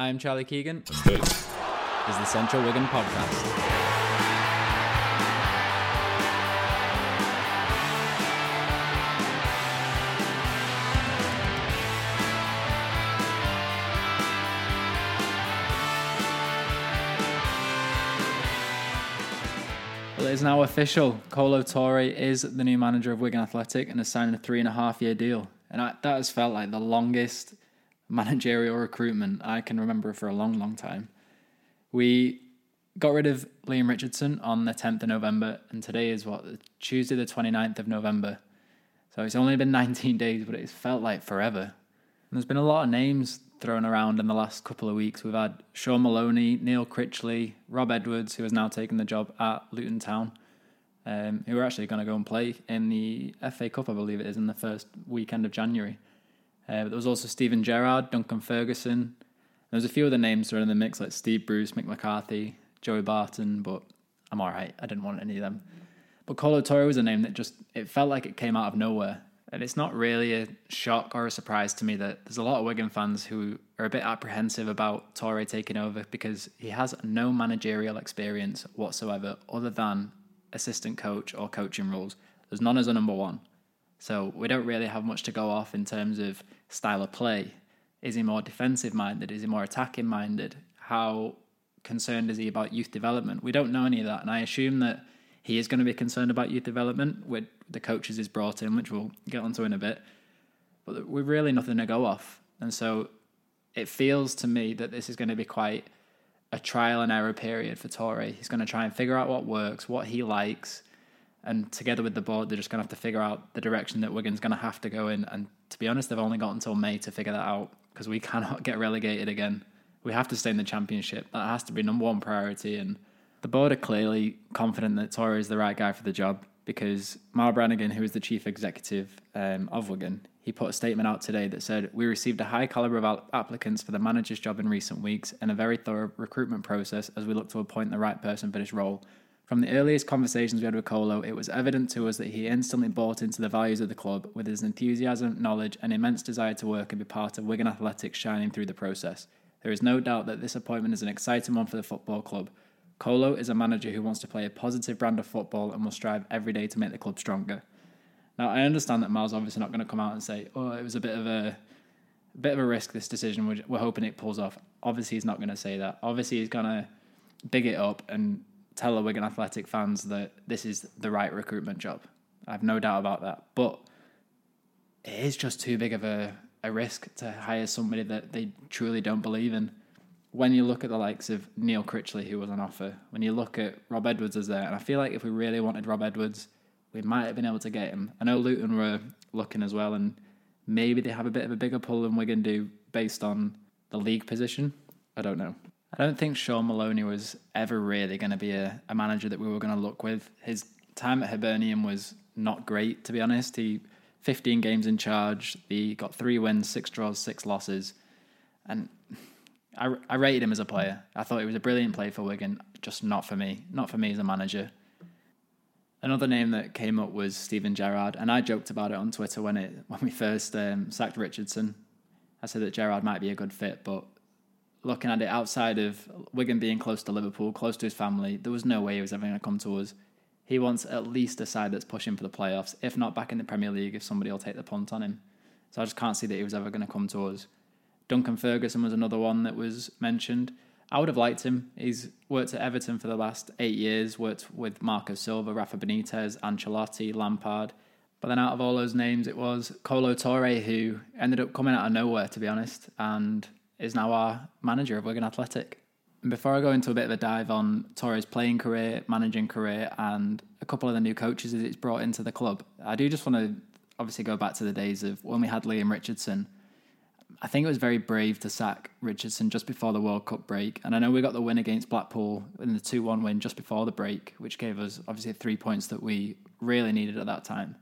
I'm Charlie Keegan. Let's do it. This is the Central Wigan podcast. Well, it is now official. Kolo Touré is the new manager of Wigan Athletic and has signed a three and a half year deal. And I, that has felt like the longest managerial recruitment I can remember for a long, long time. We got rid of Liam Richardson on the 10th of November, and today is what, Tuesday, the 29th of November. So it's only been 19 days, but it's felt like forever. And there's been a lot of names thrown around in the last couple of weeks. We've had Shaun Maloney, Neil Critchley, Rob Edwards, who has now taken the job at Luton Town, um, who are actually going to go and play in the FA Cup, I believe it is, in the first weekend of January. Uh, but there was also Steven Gerrard, Duncan Ferguson. There was a few other names thrown in the mix, like Steve Bruce, Mick McCarthy, Joey Barton, but I'm all right. I didn't want any of them. But Kolo Touré was a name that just, it felt like it came out of nowhere. And it's not really a shock or a surprise to me that there's a lot of Wigan fans who are a bit apprehensive about Touré taking over because he has no managerial experience whatsoever other than assistant coach or coaching roles. There's none as a number one. So we don't really have much to go off in terms of style of play. Is he more defensive minded? Is he more attacking minded? How concerned is he about youth development? We don't know any of that. And I assume that he is going to be concerned about youth development with the coaches he's brought in, which we'll get onto in a bit. But we've really nothing to go off. And so it feels to me that this is going to be quite a trial and error period for Touré. He's going to try and figure out what works, what he likes, and together with the board, they're just going to have to figure out the direction that Wigan's going to have to go in. And to be honest, they've only got until May to figure that out because we cannot get relegated again. We have to stay in the championship. That has to be number one priority. And the board are clearly confident that Touré is the right guy for the job because Mal Brannigan, who is the chief executive um, of Wigan, he put a statement out today that said, We received a high caliber of applicants for the manager's job in recent weeks and a very thorough recruitment process as we look to appoint the right person for this role. From the earliest conversations we had with Kolo, it was evident to us that he instantly bought into the values of the club with his enthusiasm, knowledge, and immense desire to work and be part of Wigan Athletics shining through the process. There is no doubt that this appointment is an exciting one for the football club. Kolo is a manager who wants to play a positive brand of football and will strive every day to make the club stronger. Now, I understand that Miles obviously not going to come out and say, "Oh, it was a bit of a, bit of a risk this decision. We're, we're hoping it pulls off." Obviously, he's not going to say that. Obviously, he's going to big it up and tell the Wigan Athletic fans that this is the right recruitment job. I have no doubt about that. But it is just too big of a, a risk to hire somebody that they truly don't believe in when you look at the likes of Neil Critchley, who was on offer, when you look at Rob Edwards as there, and I feel like if we really wanted Rob Edwards, we might have been able to get him. I know Luton were looking as well, and maybe they have a bit of a bigger pull than Wigan do based on the league position. I don't know. I don't think Shaun Maloney was ever really going to be a, a manager that we were going to look with. His time at Hibernian was not great, to be honest. He 15 games in charge. He got three wins, six draws, six losses, and I, I rated him as a player. I thought he was a brilliant player for Wigan, just not for me. Not for me as a manager. Another name that came up was Steven Gerrard, and I joked about it on Twitter when it when we first um, sacked Richardson. I said that Gerrard might be a good fit, but looking at it outside of Wigan being close to Liverpool, close to his family, there was no way he was ever going to come to us. He wants at least a side that's pushing for the playoffs, if not back in the Premier League, if somebody will take the punt on him. So I just can't see that he was ever going to come to us. Duncan Ferguson was another one that was mentioned. I would have liked him. He's worked at Everton for the last eight years, worked with Marco Silva, Rafa Benitez, Ancelotti, Lampard. But then out of all those names, it was Kolo Touré who ended up coming out of nowhere, to be honest, and is now our manager of Wigan Athletic. And before I go into a bit of a dive on Touré's playing career, managing career, and a couple of the new coaches that he's brought into the club, I do just want to obviously go back to the days of when we had Liam Richardson I think it was very brave to sack Richardson just before the World Cup break. And I know we got the win against Blackpool in the 2 1 win just before the break, which gave us obviously three points that we really needed at that time.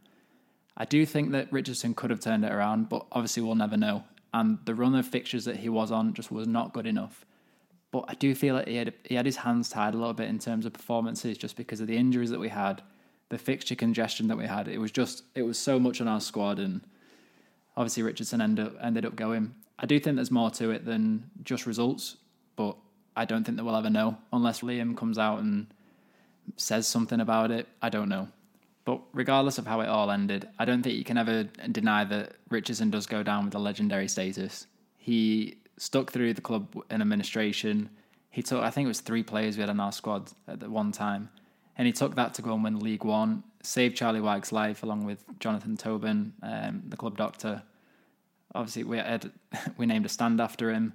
I do think that Richardson could have turned it around, but obviously we'll never know. And the run of fixtures that he was on just was not good enough. But I do feel that he had, he had his hands tied a little bit in terms of performances just because of the injuries that we had, the fixture congestion that we had. It was just, it was so much on our squad. And Obviously, Richardson ended up, ended up going. I do think there's more to it than just results, but I don't think that we'll ever know unless Liam comes out and says something about it. I don't know. But regardless of how it all ended, I don't think you can ever deny that Richardson does go down with a legendary status. He stuck through the club in administration. He took, I think it was three players we had on our squad at the one time, and he took that to go and win League One, saved Charlie Wyke's life along with Jonathan Tobin, um, the club doctor. Obviously, we had we named a stand after him,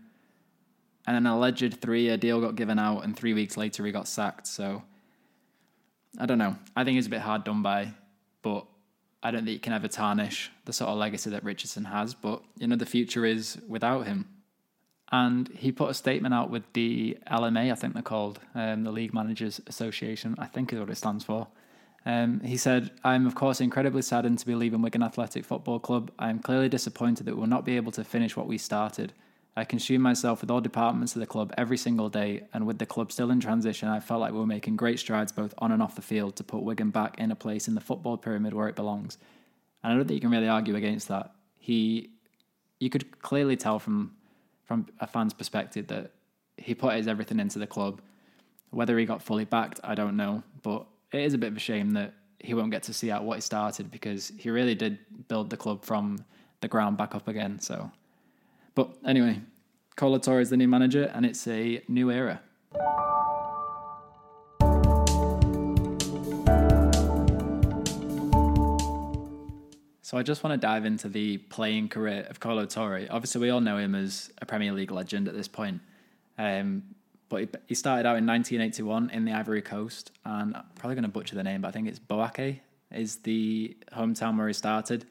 and an alleged three-year deal got given out, and three weeks later he got sacked. So I don't know. I think he's a bit hard done by, but I don't think you can ever tarnish the sort of legacy that Richardson has. But you know, the future is without him. And he put a statement out with the LMA, I think they're called, um, the League Managers Association, I think is what it stands for. Um, he said, I am, of course, incredibly saddened to be leaving Wigan Athletic Football Club. I am clearly disappointed that we will not be able to finish what we started. I consumed myself with all departments of the club every single day, and with the club still in transition, I felt like we were making great strides both on and off the field to put Wigan back in a place in the football pyramid where it belongs. And I don't think you can really argue against that. He, you could clearly tell from from a fan's perspective that he put his everything into the club. Whether he got fully backed, I don't know, but it is a bit of a shame that he won't get to see out what he started because he really did build the club from the ground back up again. So but anyway, Touré is the new manager, and it's a new era. So I just want to dive into the playing career of Kolo Touré. Obviously, we all know him as a Premier League legend at this point. Um, but he started out in 1981 in the Ivory Coast, and I'm probably going to butcher the name, but I think it's Bouaké is the hometown where he started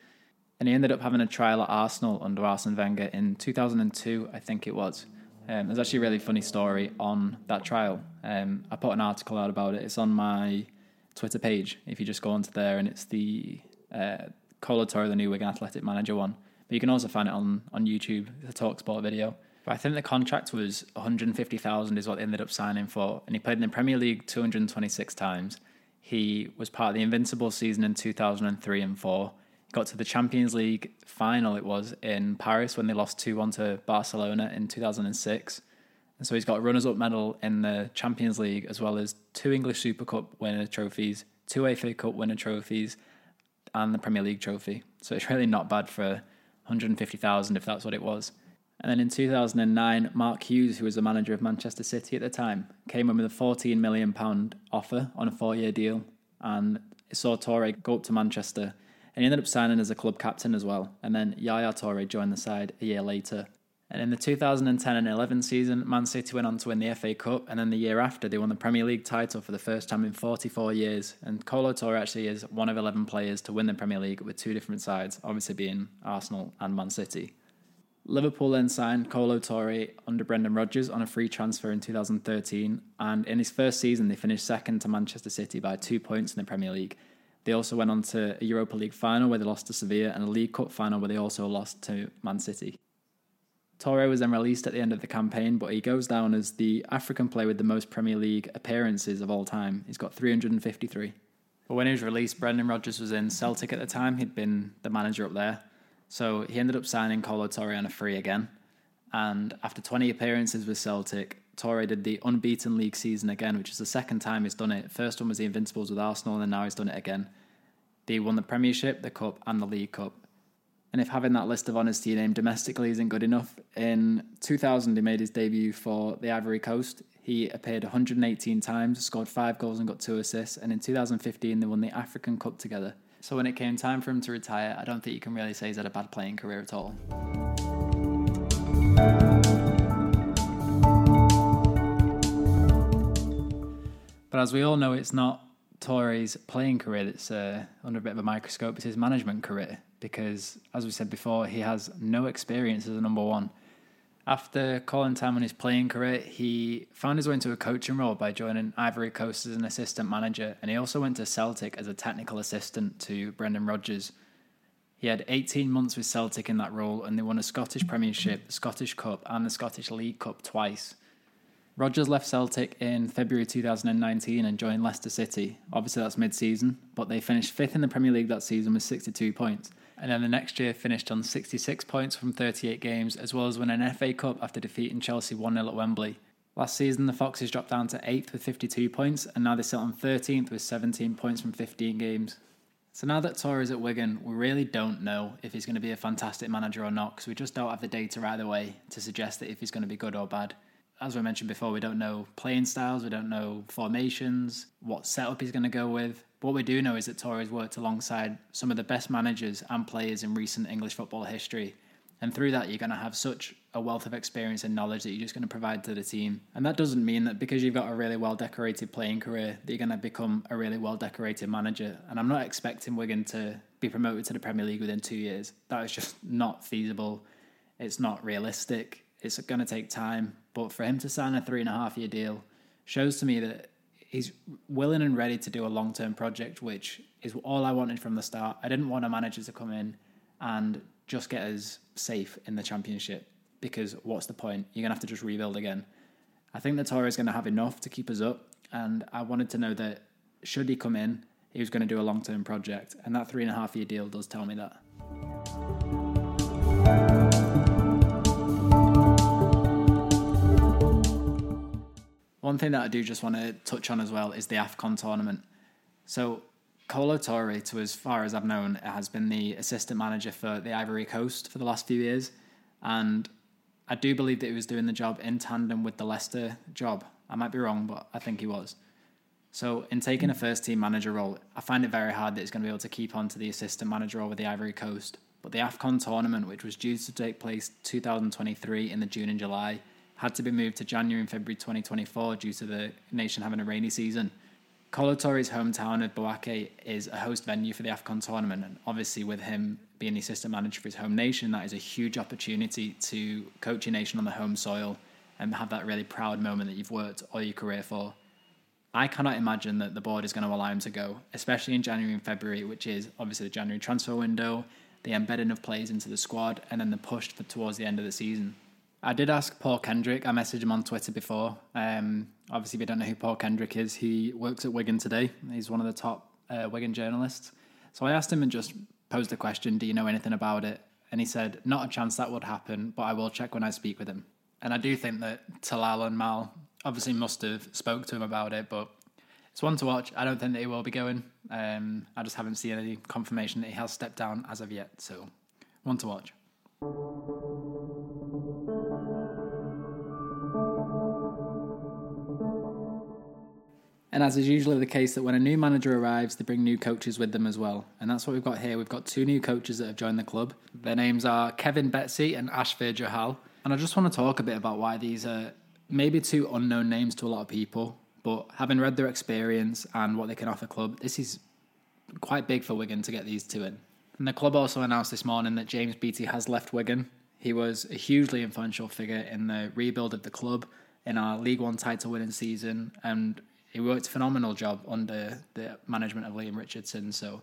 and he ended up having a trial at Arsenal under Arsene Wenger in 2002, I think it was. Um, there's actually a really funny story on that trial. Um, I put an article out about it. It's on my Twitter page. If you just go onto there, and it's the uh, Kolo Touré, the new Wigan Athletic manager one. But you can also find it on on YouTube, the Talksport video. But I think the contract was 150,000 is what they ended up signing for, and he played in the Premier League 226 times. He was part of the Invincible season in 2003 and four got to the Champions League final, it was in Paris when they lost 2 1 to Barcelona in 2006. And so he's got a runners up medal in the Champions League, as well as two English Super Cup winner trophies, two FA Cup winner trophies, and the Premier League trophy. So it's really not bad for 150,000 if that's what it was. And then in 2009, Mark Hughes, who was the manager of Manchester City at the time, came in with a 14 million pound offer on a four-year deal, and saw Touré go up to Manchester and he ended up signing as a club captain as well. And then Yaya Touré joined the side a year later. And in the 2010 and 11 season, Man City went on to win the FA Cup, and then the year after, they won the Premier League title for the first time in 44 years. And Kolo Touré actually is one of 11 players to win the Premier League with two different sides, obviously being Arsenal and Man City. Liverpool then signed Kolo Touré under Brendan Rodgers on a free transfer in 2013, and in his first season, they finished second to Manchester City by two points in the Premier League they also went on to a Europa League final where they lost to Sevilla and a League Cup final where they also lost to Man City. Touré was then released at the end of the campaign, but he goes down as the African player with the most Premier League appearances of all time. He's got 353. But when he was released, Brendan Rodgers was in Celtic at the time. He'd been the manager up there. So he ended up signing Kolo Touré on a free again. And after 20 appearances with Celtic, Touré did the unbeaten league season again, which is the second time he's done it. First one was the Invincibles with Arsenal, and now he's done it again. They won the Premiership, the Cup, and the League Cup. And if having that list of honours to your name domestically isn't good enough, in 2000 he made his debut for the Ivory Coast. He appeared 118 times, scored five goals, and got two assists. And in 2015 they won the African Cup together. So when it came time for him to retire, I don't think you can really say he's had a bad playing career at all. But as we all know, it's not Touré's playing career that's uh, under a bit of a microscope. It's his management career because, as we said before, he has no experience as a number one. After calling time on his playing career, he found his way into a coaching role by joining Ivory Coast as an assistant manager, and he also went to Celtic as a technical assistant to Brendan Rodgers. He had 18 months with Celtic in that role, and they won a Scottish Premiership, the Scottish Cup, and the Scottish League Cup twice. Rodgers left Celtic in February 2019 and joined Leicester City. Obviously, that's mid season, but they finished fifth in the Premier League that season with 62 points. and then the next year finished on 66 points from 38 games, as well as winning an FA Cup after defeating Chelsea 1 0 at Wembley. Last season, the Foxes dropped down to 8th with 52 points, and now they sit on 13th with 17 points from 15 games. So now that Touré's at Wigan, we really don't know if he's going to be a fantastic manager or not, because we just don't have the data either way to suggest that if he's going to be good or bad. As we mentioned before, we don't know playing styles, we don't know formations, what setup he's going to go with. What we do know is that Touré's worked alongside some of the best managers and players in recent English football history, and through that, you're going to have such a wealth of experience and knowledge that you're just going to provide to the team. And that doesn't mean that because you've got a really well decorated playing career, that you're going to become a really well decorated manager. And I'm not expecting Wigan to be promoted to the Premier League within two years. That is just not feasible. It's not realistic. It's going to take time. But for him to sign a three and a half year deal shows to me that he's willing and ready to do a long term project, which is all I wanted from the start. I didn't want a manager to come in and just get us safe in the championship because what's the point? You're gonna have to just rebuild again. I think that Touré is gonna have enough to keep us up, and I wanted to know that should he come in, he was going to do a long term project, and that three and a half year deal does tell me that. One thing that I do just want to touch on as well is the AFCON tournament. So Kolo Touré, to as far as I've known, has been the assistant manager for the Ivory Coast for the last few years, and I do believe that he was doing the job in tandem with the Leicester job. I might be wrong, but I think he was. So, in taking a first team manager role, I find it very hard that he's going to be able to keep on to the assistant manager role with the Ivory Coast. But the AFCON tournament, which was due to take place 2023 in the June and July, had to be moved to January and February 2024 due to the nation having a rainy season. Kolo hometown of Bouaké is a host venue for the AFCON tournament, and obviously, with him being the assistant manager for his home nation, that is a huge opportunity to coach your nation on the home soil and have that really proud moment that you've worked all your career for. I cannot imagine that the board is going to allow him to go, especially in January and February, which is obviously the January transfer window, the embedding of players into the squad, and then the push for towards the end of the season. I did ask Paul Kendrick. I messaged him on Twitter before. Um, obviously, we don't know who Paul Kendrick is. He works at Wigan today. He's one of the top uh, Wigan journalists. So I asked him and just posed the question, "Do you know anything about it?" And he said, "Not a chance that would happen, but I will check when I speak with him." And I do think that Talal and Mal obviously must have spoke to him about it, but it's one to watch. I don't think that he will be going. Um, I just haven't seen any confirmation that he has stepped down as of yet. So, one to watch. And as is usually the case, that when a new manager arrives, they bring new coaches with them as well. And that's what we've got here. We've got two new coaches that have joined the club. Their names are Kevin Betsy and Ashvir Johal. And I just want to talk a bit about why these are maybe two unknown names to a lot of people. But having read their experience and what they can offer club, this is quite big for Wigan to get these two in. And the club also announced this morning that James Beattie has left Wigan. He was a hugely influential figure in the rebuild of the club in our League One title winning season and he worked a phenomenal job under the management of Liam Richardson. So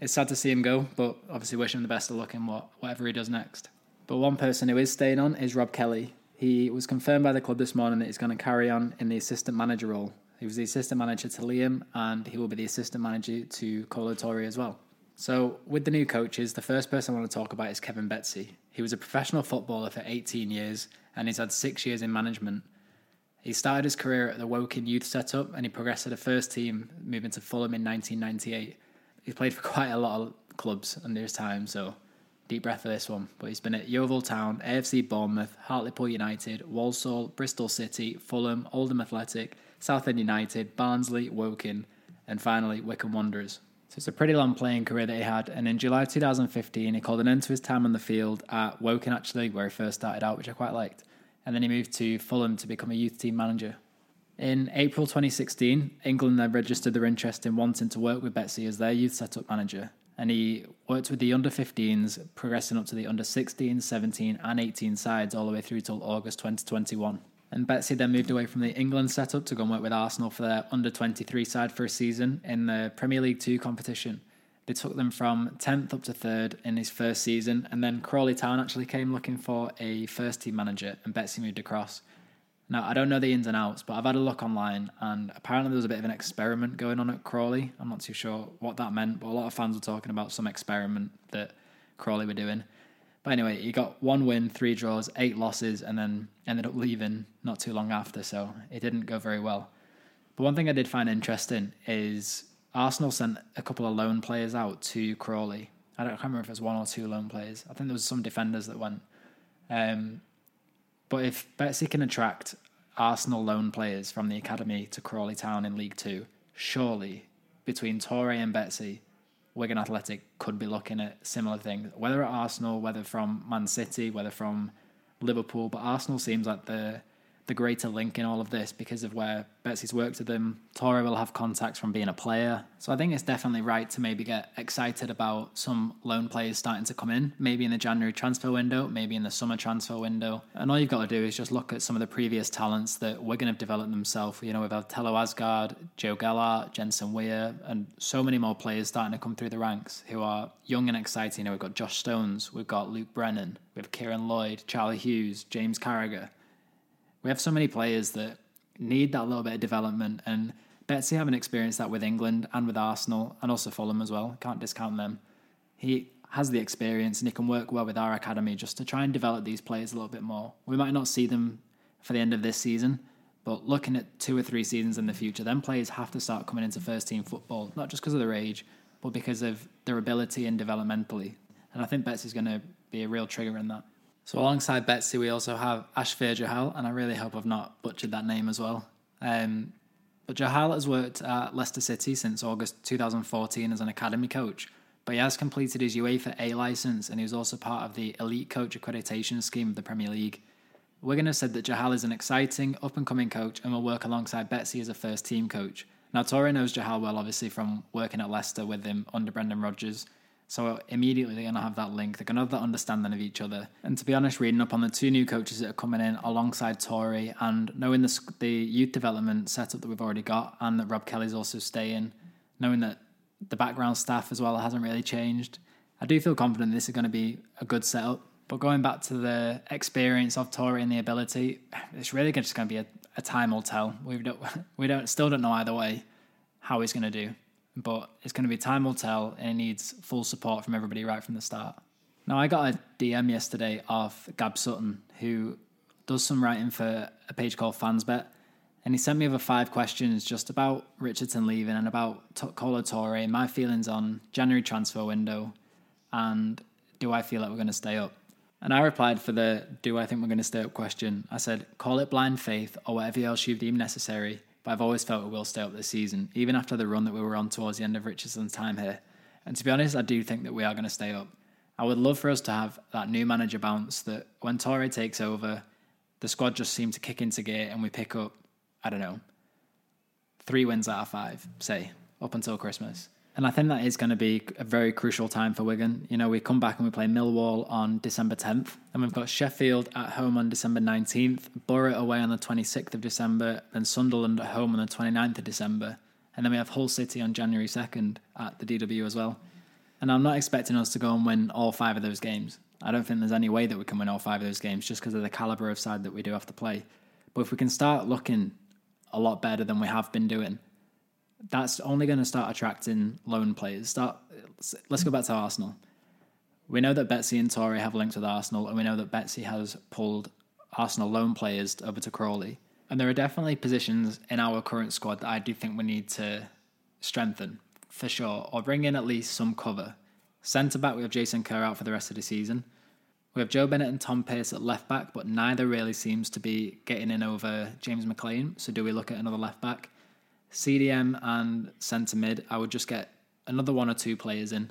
it's sad to see him go, but obviously wish him the best of luck in what, whatever he does next. But one person who is staying on is Rob Kelly. He was confirmed by the club this morning that he's going to carry on in the assistant manager role. He was the assistant manager to Liam, and he will be the assistant manager to Kolo Touré as well. So, with the new coaches, the first person I want to talk about is Kevin Betsy. He was a professional footballer for 18 years, and he's had six years in management. He started his career at the Woking youth setup and he progressed to the first team, moving to Fulham in 1998. He's played for quite a lot of clubs under his time, so deep breath for this one. But he's been at Yeovil Town, AFC Bournemouth, Hartlepool United, Walsall, Bristol City, Fulham, Oldham Athletic, Southend United, Barnsley, Woking, and finally Wycombe Wanderers. So it's a pretty long playing career that he had, and in July 2015, he called an end to his time on the field at Woking, actually, where he first started out, which I quite liked and then he moved to Fulham to become a youth team manager. In April 2016, England then registered their interest in wanting to work with Betsy as their youth setup manager, and he worked with the under 15s, progressing up to the under 16, 17, and 18 sides all the way through till August 2021. And Betsy then moved away from the England setup to go and work with Arsenal for their under 23 side for a season in the Premier League 2 competition. They took them from 10th up to 3rd in his first season, and then Crawley Town actually came looking for a first team manager, and Betsy moved across. Now, I don't know the ins and outs, but I've had a look online, and apparently there was a bit of an experiment going on at Crawley. I'm not too sure what that meant, but a lot of fans were talking about some experiment that Crawley were doing. But anyway, he got one win, three draws, eight losses, and then ended up leaving not too long after. So it didn't go very well. But one thing I did find interesting is Arsenal sent a couple of loan players out to Crawley. I don't I can't remember if it was one or two loan players. I think there was some defenders that went. Um, but if Betsy can attract Arsenal loan players from the academy to Crawley Town in League Two, surely between Touré and Betsy, Wigan Athletic could be looking at similar things. Whether at Arsenal, whether from Man City, whether from Liverpool, but Arsenal seems like the the greater link in all of this because of where Betsy's worked with them. Touré will have contacts from being a player. So I think it's definitely right to maybe get excited about some loan players starting to come in, maybe in the January transfer window, maybe in the summer transfer window. And all you've got to do is just look at some of the previous talents that Wigan have developed themselves. You know, we've had Thelo Aasgaard, Joe Gelhardt, Jensen Weir, and so many more players starting to come through the ranks who are young and exciting. You know, we've got Josh Stones, we've got Luke Brennan, we have got Kieran Lloyd, Charlie Hughes, James Carragher we have so many players that need that little bit of development. And Betsy having experienced that with England and with Arsenal and also Fulham as well. Can't discount them. He has the experience and he can work well with our academy just to try and develop these players a little bit more. We might not see them for the end of this season, but looking at two or three seasons in the future, then players have to start coming into first team football, not just because of their age, but because of their ability and developmentally. And I think Betsy's going to be a real trigger in that. So alongside Betsy, we also have Ashvir Johal, and I really hope I've not butchered that name as well. Um, but Johal has worked at Leicester City since August 2014 as an academy coach, but he has completed his UEFA A license and he was also part of the Elite Coach Accreditation Scheme of the Premier League. Wigan has said that Johal is an exciting, up and coming coach and will work alongside Betsy as a first team coach. Now, Touré knows Johal well, obviously, from working at Leicester with him under Brendan Rodgers, so immediately they're going to have that link. They're going to have that understanding of each other. And to be honest, reading up on the two new coaches that are coming in alongside Touré and knowing the, the youth development setup that we've already got and that Rob Kelly's also staying, knowing that the background staff as well hasn't really changed, I do feel confident this is going to be a good setup. But going back to the experience of Touré and the ability, it's really just going to be a, a time will tell. We don't, we don't still don't know either way how he's going to do but it's going to be time will tell, and it needs full support from everybody right from the start. Now, I got a DM yesterday off Gab Sutton, who does some writing for a page called Fansbet, and he sent me over five questions just about Richardson leaving and about T- Kolo Touré, my feelings on January transfer window, and do I feel like we're going to stay up? And I replied for the do I think we're going to stay up question. I said, call it blind faith or whatever else you deem necessary but I've always felt we will stay up this season, even after the run that we were on towards the end of Richardson's time here. And to be honest, I do think that we are going to stay up. I would love for us to have that new manager bounce that when Touré takes over, the squad just seems to kick into gear and we pick up, I don't know, three wins out of five, say, up until Christmas. And I think that is going to be a very crucial time for Wigan. You know, we come back and we play Millwall on December 10th, and we've got Sheffield at home on December 19th, Borough away on the 26th of December, then Sunderland at home on the 29th of December, and then we have Hull City on January 2nd at the DW as well. And I'm not expecting us to go and win all five of those games. I don't think there's any way that we can win all five of those games just because of the calibre of side that we do have to play. But if we can start looking a lot better than we have been doing, that's only going to start attracting loan players. Start. Let's go back to Arsenal. We know that Betsy and Touré have links with Arsenal, and we know that Betsy has pulled Arsenal loan players over to Crawley. And there are definitely positions in our current squad that I do think we need to strengthen for sure, or bring in at least some cover. Centre back, we have Jason Kerr out for the rest of the season. We have Joe Bennett and Tom Pearce at left back, but neither really seems to be getting in over James McLean. So do we look at another left back? CDM and centre mid, I would just get another one or two players in,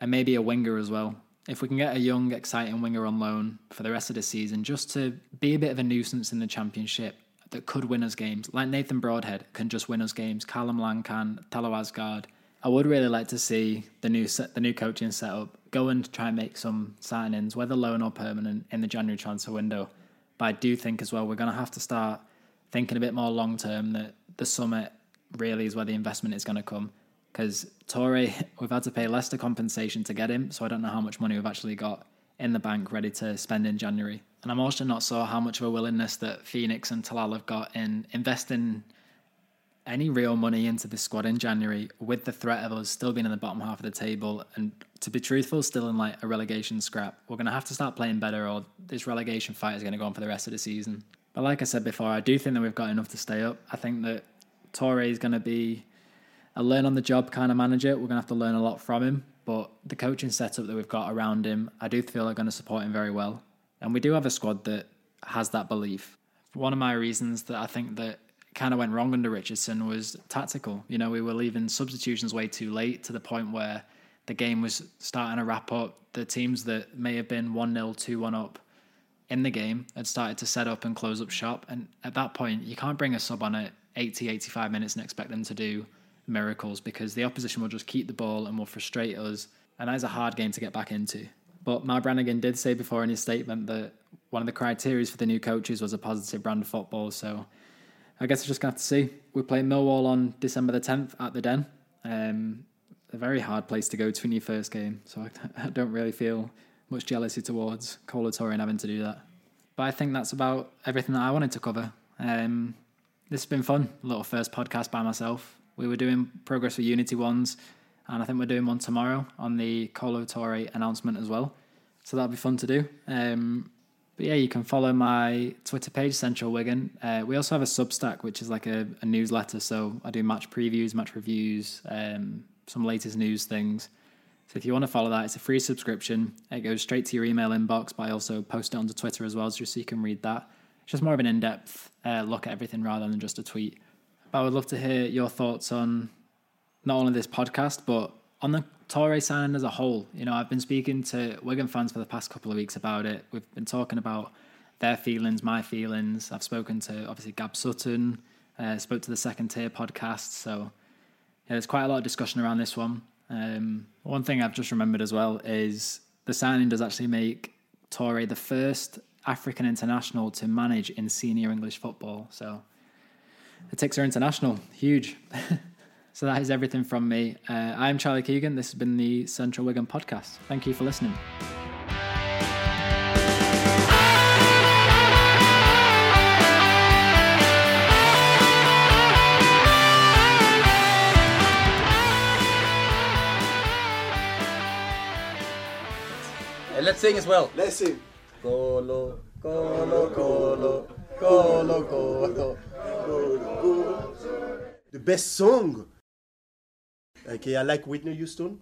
and maybe a winger as well. If we can get a young, exciting winger on loan for the rest of the season, just to be a bit of a nuisance in the championship that could win us games, like Nathan Broadhead can just win us games, Callum Lang can, Thelo Aasgaard. I would really like to see the new set, the new coaching setup go and try and make some signings, whether loan or permanent, in the January transfer window. But I do think as well we're going to have to start thinking a bit more long term that the summit really is where the investment is going to come. Because Touré, we've had to pay Leicester compensation to get him, so I don't know how much money we've actually got in the bank ready to spend in January. And I'm also not sure how much of a willingness that Phoenix and Talal have got in investing any real money into the squad in January with the threat of us still being in the bottom half of the table and to be truthful, still in like a relegation scrap. We're gonna have to start playing better or this relegation fight is gonna go on for the rest of the season. But like I said before, I do think that we've got enough to stay up. I think that Touré is gonna be a learn on the job kind of manager. We're gonna have to learn a lot from him. But the coaching setup that we've got around him, I do feel are going to support him very well. And we do have a squad that has that belief. One of my reasons that I think that kind of went wrong under Richardson was tactical. You know, we were leaving substitutions way too late to the point where the game was starting to wrap up. The teams that may have been 1 0, 2 1 up in the game had started to set up and close up shop. And at that point, you can't bring a sub on at 80, 85 minutes and expect them to do miracles because the opposition will just keep the ball and will frustrate us. And that is a hard game to get back into. But Mal Brannigan did say before in his statement that one of the criteria for the new coaches was a positive brand of football. So I guess we're just going to have to see. We play Millwall on December the 10th at the Den. Um, a very hard place to go to in your first game. So I, don't really feel much jealousy towards Kolo Touré having to do that. But I think that's about everything that I wanted to cover. Um, this has been fun. A little first podcast by myself. We were doing progress for Unity ones, and I think we're doing one tomorrow on the Kolo Touré announcement as well. So that'll be fun to do. Um, but yeah, you can follow my Twitter page, Central Wigan. Uh, we also have a Substack, which is like a, a, newsletter. So I do match previews, match reviews, um, some latest news things. So if you want to follow that, it's a free subscription. It goes straight to your email inbox, but I also post it onto Twitter as well, just so you can read that. It's just more of an in-depth uh, look at everything rather than just a tweet. But I would love to hear your thoughts on not only this podcast, but on the Touré signing as a whole. You know, I've been speaking to Wigan fans for the past couple of weeks about it. We've been talking about their feelings, my feelings. I've spoken to obviously Gab Sutton, uh, spoke to the Second Tier podcast. So yeah, there's quite a lot of discussion around this one. Um, one thing I've just remembered as well is the signing does actually make Touré the first African international to manage in senior English football. So the ticks are international, huge. So that is everything from me. Uh, I'm Charlie Keegan. This has been the Central Wigan podcast. Thank you for listening. let's sing as well. Let's sing. Colo, colo, colo, colo, colo, The best song Okay, I like Whitney Houston.